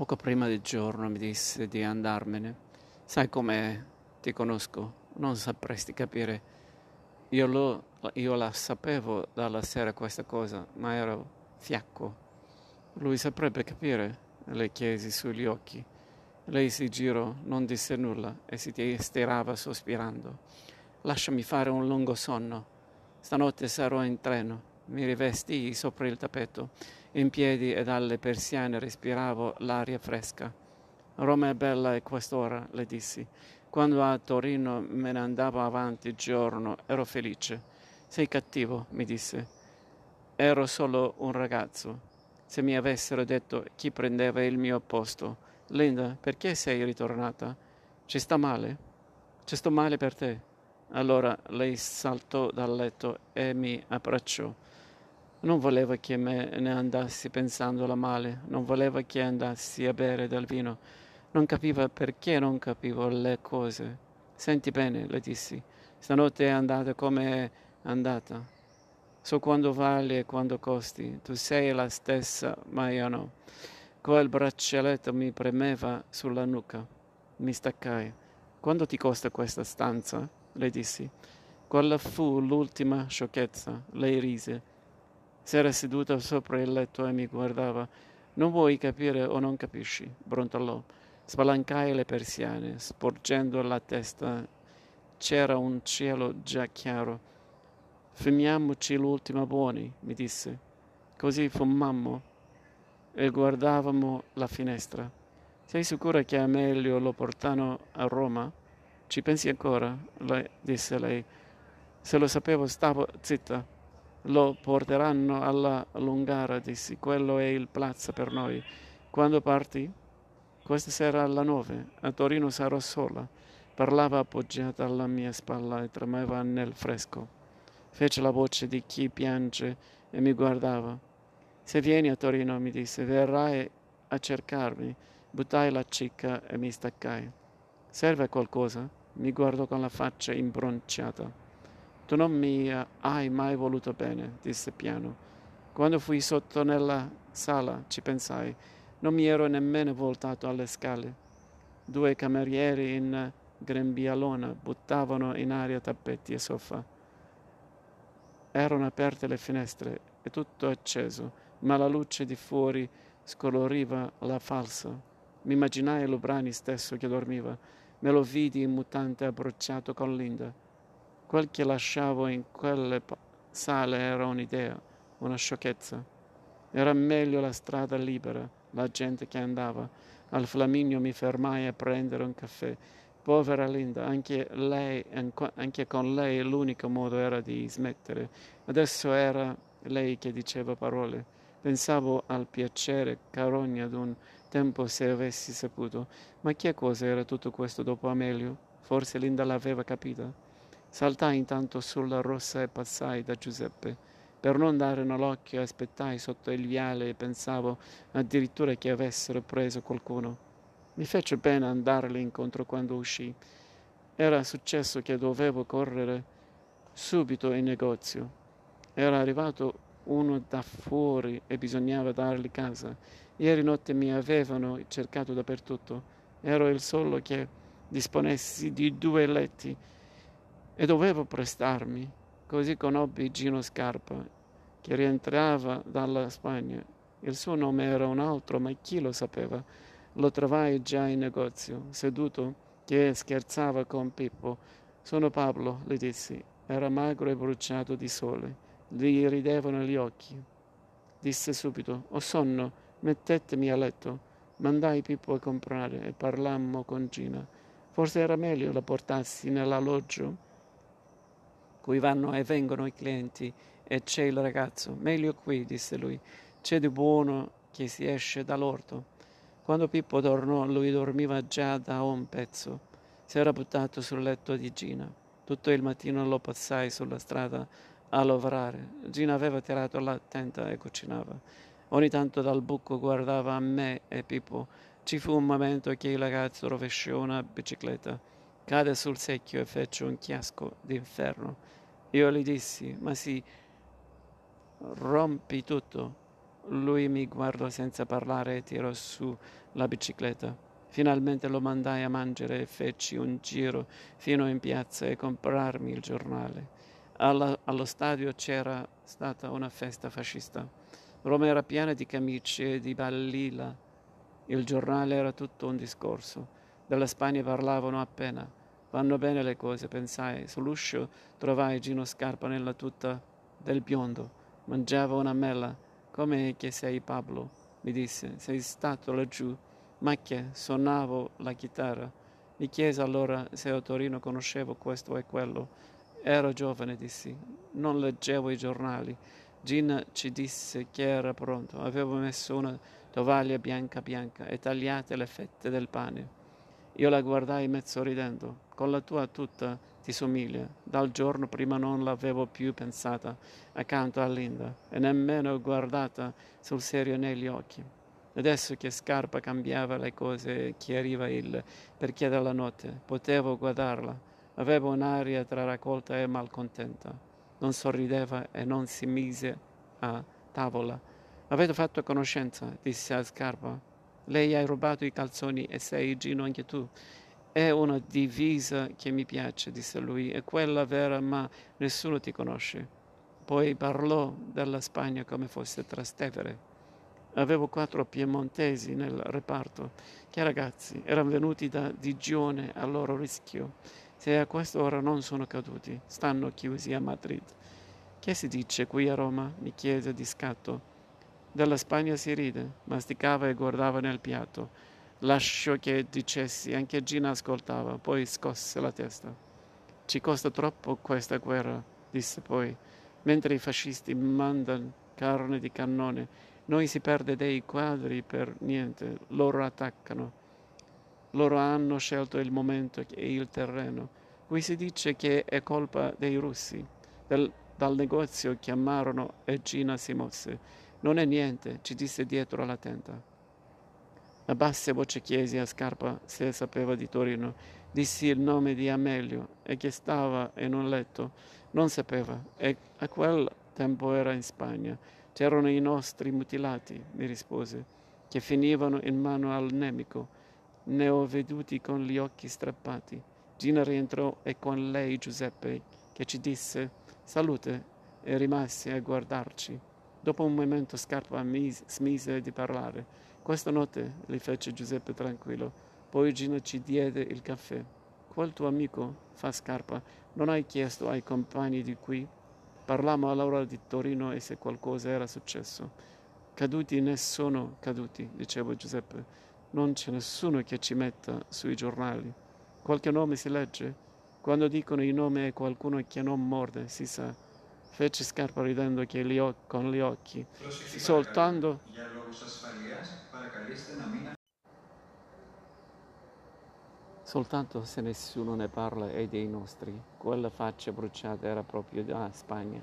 Poco prima del giorno mi disse di andarmene. Sai come ti conosco, non sapresti capire. Io, lo, io la sapevo dalla sera questa cosa, ma ero fiacco. Lui saprebbe capire, le chiesi sugli occhi. Lei si girò, non disse nulla e si stirava sospirando. Lasciami fare un lungo sonno. Stanotte sarò in treno. Mi rivestii sopra il tappeto. In piedi e dalle persiane respiravo l'aria fresca. Roma è bella a quest'ora, le dissi. Quando a Torino me ne andavo avanti giorno ero felice. Sei cattivo, mi disse. Ero solo un ragazzo. Se mi avessero detto chi prendeva il mio posto, Linda, perché sei ritornata? Ci sta male? Ci sto male per te. Allora lei saltò dal letto e mi abbracciò. Non voleva che me ne andassi pensandola male, non voleva che andassi a bere del vino. Non capiva perché non capivo le cose. Senti bene, le dissi, stanotte è andata come è andata. So quando vale e quando costi. Tu sei la stessa, ma io no. Quel braccialetto mi premeva sulla nuca. Mi staccai. Quanto ti costa questa stanza? le dissi. Quella fu l'ultima sciocchezza. Lei rise. S'era seduta sopra il letto e mi guardava. Non vuoi capire o non capisci? brontolò. Spalancai le persiane, sporgendo la testa. C'era un cielo già chiaro. Fumiamoci l'ultima buoni, mi disse. Così fumammo e guardavamo la finestra. Sei sicura che Amelio lo portano a Roma? Ci pensi ancora? Le, disse lei. Se lo sapevo stavo zitta. Lo porteranno alla Lungara, dissi. Quello è il plaza per noi. Quando parti? Questa sera alle nove. A Torino sarò sola. Parlava appoggiata alla mia spalla e tremava nel fresco. Fece la voce di chi piange e mi guardava. Se vieni a Torino, mi disse, verrai a cercarmi. Buttai la cicca e mi staccai. Serve qualcosa? Mi guardò con la faccia imbronciata. Tu non mi hai mai voluto bene, disse piano. Quando fui sotto nella sala ci pensai. Non mi ero nemmeno voltato alle scale. Due camerieri in grembialona buttavano in aria tappeti e sofà. Erano aperte le finestre e tutto acceso ma la luce di fuori scoloriva la falsa. Mi immaginai Lubrani stesso che dormiva. Me lo vidi in mutante abbracciato con Linda. Quel che lasciavo in quelle sale era un'idea, una sciocchezza. Era meglio la strada libera, la gente che andava. Al Flaminio mi fermai a prendere un caffè. Povera Linda, anche, lei, anche con lei l'unico modo era di smettere. Adesso era lei che diceva parole. Pensavo al piacere, carogna d'un tempo se avessi saputo. Ma che cosa era tutto questo dopo Amelio? Forse Linda l'aveva capita. Saltai intanto sulla rossa e passai da Giuseppe. Per non dare l'occhio aspettai sotto il viale e pensavo addirittura che avessero preso qualcuno. Mi fece pena andarle incontro quando uscì. Era successo che dovevo correre subito in negozio. Era arrivato uno da fuori e bisognava dargli casa. Ieri notte mi avevano cercato dappertutto. Ero il solo che disponessi di due letti e dovevo prestarmi. Così conobbi Gino Scarpa, che rientrava dalla Spagna. Il suo nome era un altro, ma chi lo sapeva? Lo trovai già in negozio, seduto, che scherzava con Pippo. Sono Pablo, le dissi. Era magro e bruciato di sole gli ridevano gli occhi. Disse subito, ho sonno, mettetemi a letto. Mandai Pippo a comprare e parlammo con Gina. Forse era meglio la portassi nell'alloggio cui vanno e vengono i clienti e c'è il ragazzo. Meglio qui, disse lui. C'è di buono che si esce dall'orto. Quando Pippo tornò, lui dormiva già da un pezzo. Si era buttato sul letto di Gina. Tutto il mattino lo passai sulla strada a lavorare. Gina aveva tirato la tenda e cucinava. Ogni tanto dal buco guardava a me e Pippo. Ci fu un momento che il ragazzo rovesciò una bicicletta, cade sul secchio e fece un chiasco d'inferno. Io gli dissi, ma sì, rompi tutto. Lui mi guardò senza parlare e tirò su la bicicletta. Finalmente lo mandai a mangiare e feci un giro fino in piazza e comprarmi il giornale. Alla, allo stadio c'era stata una festa fascista. Roma era piena di camicie e di ballila. Il giornale era tutto un discorso. Della Spagna parlavano appena. Vanno bene le cose, pensai. Sull'uscio trovai Gino Scarpa nella tuta del biondo. Mangiava una mela. Come che sei Pablo? mi disse. Sei stato laggiù? Ma che? Suonavo la chitarra. Mi chiese allora se a Torino conoscevo questo e quello. Ero giovane, dissi. Non leggevo i giornali. Gina ci disse che era pronto. Avevo messo una tovaglia bianca bianca e tagliate le fette del pane. Io la guardai mezzo ridendo. Con la tua tuta ti somiglia. Dal giorno prima non l'avevo più pensata accanto a Linda e nemmeno guardata sul serio negli occhi. Adesso che Scarpa cambiava le cose e chiariva il perché della notte, potevo guardarla. Aveva un'aria tra raccolta e malcontenta. Non sorrideva e non si mise a tavola. Avete fatto conoscenza, disse a Scarpa. Lei ha rubato i calzoni e sei Gino anche tu. È una divisa che mi piace, disse lui, è quella vera, ma nessuno ti conosce. Poi parlò della Spagna come fosse Trastevere. Avevo quattro piemontesi nel reparto, che ragazzi erano venuti da Digione a loro rischio. Se a quest'ora non sono caduti, stanno chiusi a Madrid. Che si dice qui a Roma? mi chiese di scatto. Della Spagna si ride, masticava e guardava nel piatto. Lasciò che dicessi, anche Gina ascoltava, poi scosse la testa. Ci costa troppo questa guerra, disse poi. Mentre i fascisti mandano carne di cannone, noi si perde dei quadri per niente, loro attaccano. Loro hanno scelto il momento e il terreno. Qui si dice che è colpa dei russi. Del, dal negozio chiamarono e Gina si mosse. Non è niente, ci disse dietro alla tenda. A bassa voce chiesi a Scarpa se sapeva di Torino. Dissi il nome di Amelio e che stava in un letto. Non sapeva e a quel tempo era in Spagna. C'erano i nostri mutilati, mi rispose, che finivano in mano al nemico. Ne ho veduti con gli occhi strappati. Gina rientrò e con lei Giuseppe, che ci disse salute e rimase a guardarci. Dopo un momento Scarpa smise di parlare. Questa notte, gli fece Giuseppe tranquillo. Poi Gino ci diede il caffè. Quel tuo amico, fa Scarpa, non hai chiesto ai compagni di qui? Parlammo allora di Torino e se qualcosa era successo. Caduti ne sono caduti, diceva Giuseppe. Non c'è nessuno che ci metta sui giornali. Qualche nome si legge? Quando dicono i nomi è qualcuno che non morde, si sa fece Scarpa ridendo gli con gli occhi, soltanto... Soltanto se nessuno ne parla è dei nostri. Quella faccia bruciata era proprio da Spagna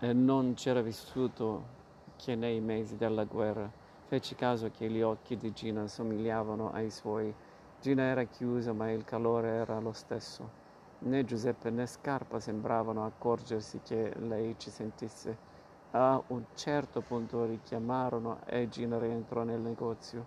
e non c'era vissuto che nei mesi della guerra. Fece caso che gli occhi di Gina somigliavano ai suoi. Gina era chiusa ma il calore era lo stesso. Né Giuseppe né Scarpa sembravano accorgersi che lei ci sentisse. A un certo punto richiamarono e Gina rientrò nel negozio.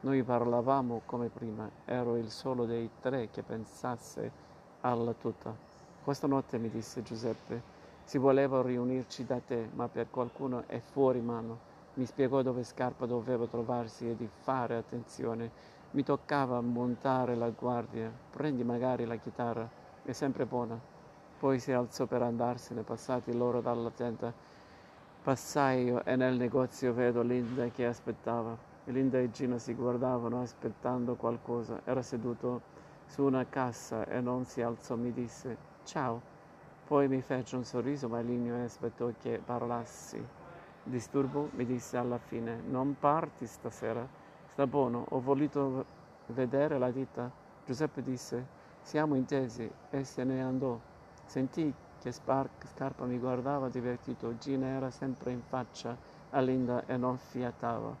Noi parlavamo come prima, ero il solo dei tre che pensasse alla tuta. Questa notte mi disse Giuseppe, si voleva riunirci da te, ma per qualcuno è fuori mano. Mi spiegò dove Scarpa doveva trovarsi e di fare attenzione. Mi toccava montare la guardia. Prendi magari la chitarra è sempre buona. Poi si alzò per andarsene, passati loro dalla tenda. Passai io e nel negozio vedo Linda che aspettava. Linda e Gina si guardavano aspettando qualcosa. Era seduto su una cassa e non si alzò, mi disse ciao. Poi mi fece un sorriso maligno e aspettò che parlassi. Disturbo, mi disse alla fine, non parti stasera. Sta buono, ho voluto vedere la ditta. Giuseppe disse, siamo intesi e se ne andò. Sentì che Scarpa mi guardava divertito. Gina era sempre in faccia a Linda e non fiatava.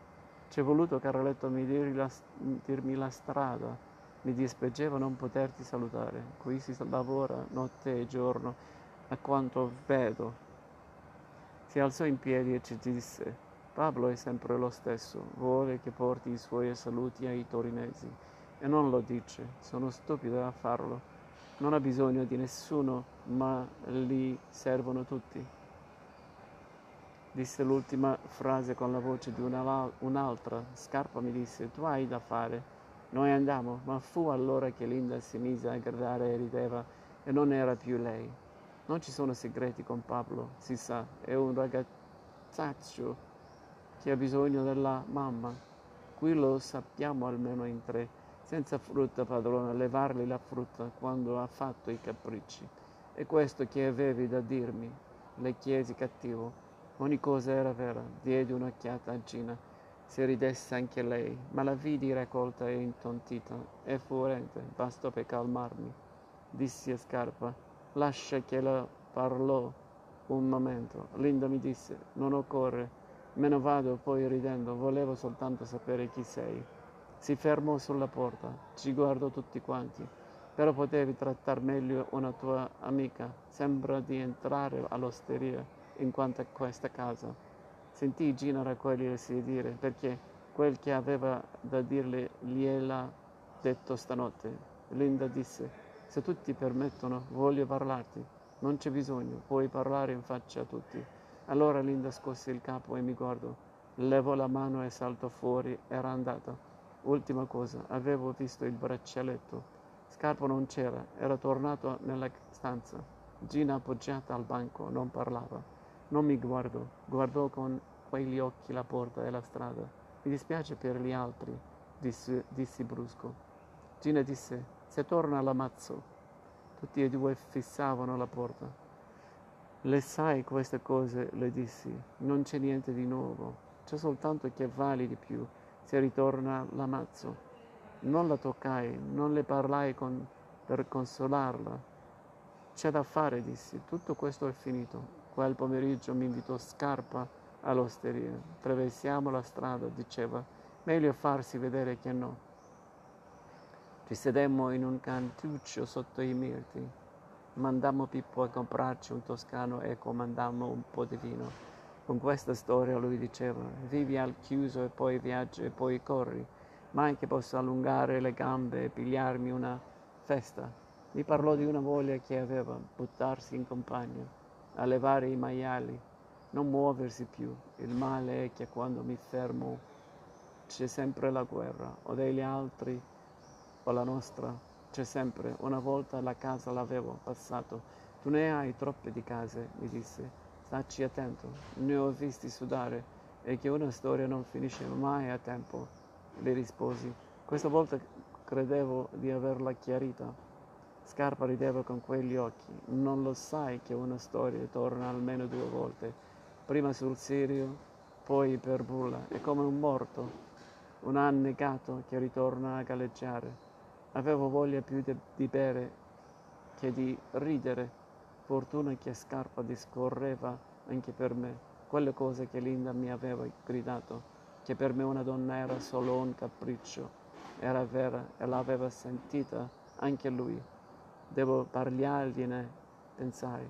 Ci è voluto Caroletto mi dirmi la, dirmi la strada. Mi dispiaceva non poterti salutare. Qui si lavora notte e giorno, a quanto vedo. Si alzò in piedi e ci disse: Pablo è sempre lo stesso, vuole che porti i suoi saluti ai torinesi e non lo dice, sono stupido a farlo. Non ha bisogno di nessuno, ma gli servono tutti. Disse l'ultima frase con la voce di una, un'altra. Scarpa mi disse, tu hai da fare. Noi andiamo, ma fu allora che Linda si mise a gridare e rideva e non era più lei. Non ci sono segreti con Pablo, si sa, è un ragazzaccio che ha bisogno della mamma. Qui lo sappiamo almeno in tre. Senza frutta, padrone, levargli la frutta quando ha fatto i capricci. È questo che avevi da dirmi. Le chiesi cattivo. Ogni cosa era vera. Diedi un'occhiata a Gina. Si ridesse anche lei, ma la vidi raccolta e intontita. È furente, bastò per calmarmi. Dissi a Scarpa, lascia che la parlò un momento. Linda mi disse, non occorre, me ne vado, poi ridendo, volevo soltanto sapere chi sei. Si fermò sulla porta, ci guardò tutti quanti. Però potevi trattare meglio una tua amica. Sembra di entrare all'osteria in quanto a questa casa. Sentì Gina raccogliersi e dire perché quel che aveva da dirle gliel'ha detto stanotte. Linda disse, se tutti permettono, voglio parlarti. Non c'è bisogno, puoi parlare in faccia a tutti. Allora Linda scosse il capo e mi guardò. Levò la mano e saltò fuori. Era andata. Ultima cosa, avevo visto il braccialetto. Scarpo non c'era, era tornato nella stanza. Gina appoggiata al banco non parlava. Non mi guardò, guardò con quegli occhi la porta e la strada. Mi dispiace per gli altri, dissi, dissi brusco. Gina disse, se torna l'ammazzo. Tutti e due fissavano la porta. Le sai queste cose, le dissi, non c'è niente di nuovo, c'è soltanto che vali di più se ritorna l'amazzo. Non la toccai, non le parlai con, per consolarla. C'è da fare, dissi, tutto questo è finito. Quel pomeriggio mi invitò Scarpa all'osteria. Traversiamo la strada, diceva, meglio farsi vedere che no. Ci sedemmo in un cantuccio sotto i mirti. Mandammo Pippo a comprarci un toscano e comandammo un po' di vino. Con questa storia lui diceva, vivi al chiuso e poi viaggi e poi corri, ma anche posso allungare le gambe e pigliarmi una festa. Mi parlò di una voglia che aveva, buttarsi in compagnia, a levare i maiali, non muoversi più. Il male è che quando mi fermo c'è sempre la guerra, o degli altri o la nostra, c'è sempre. Una volta la casa l'avevo passato. Tu ne hai troppe di case, mi disse. Stacci attento, ne ho visti sudare e che una storia non finisce mai a tempo, le risposi. Questa volta credevo di averla chiarita. Scarpa rideva con quegli occhi. Non lo sai che una storia torna almeno due volte, prima sul serio, poi per bulla. È come un morto, un annegato che ritorna a galleggiare. Avevo voglia più di, di bere che di ridere Fortuna che Scarpa discorreva anche per me, quelle cose che Linda mi aveva gridato, che per me una donna era solo un capriccio, era vera e l'aveva sentita anche lui. Devo parlargliene, pensai.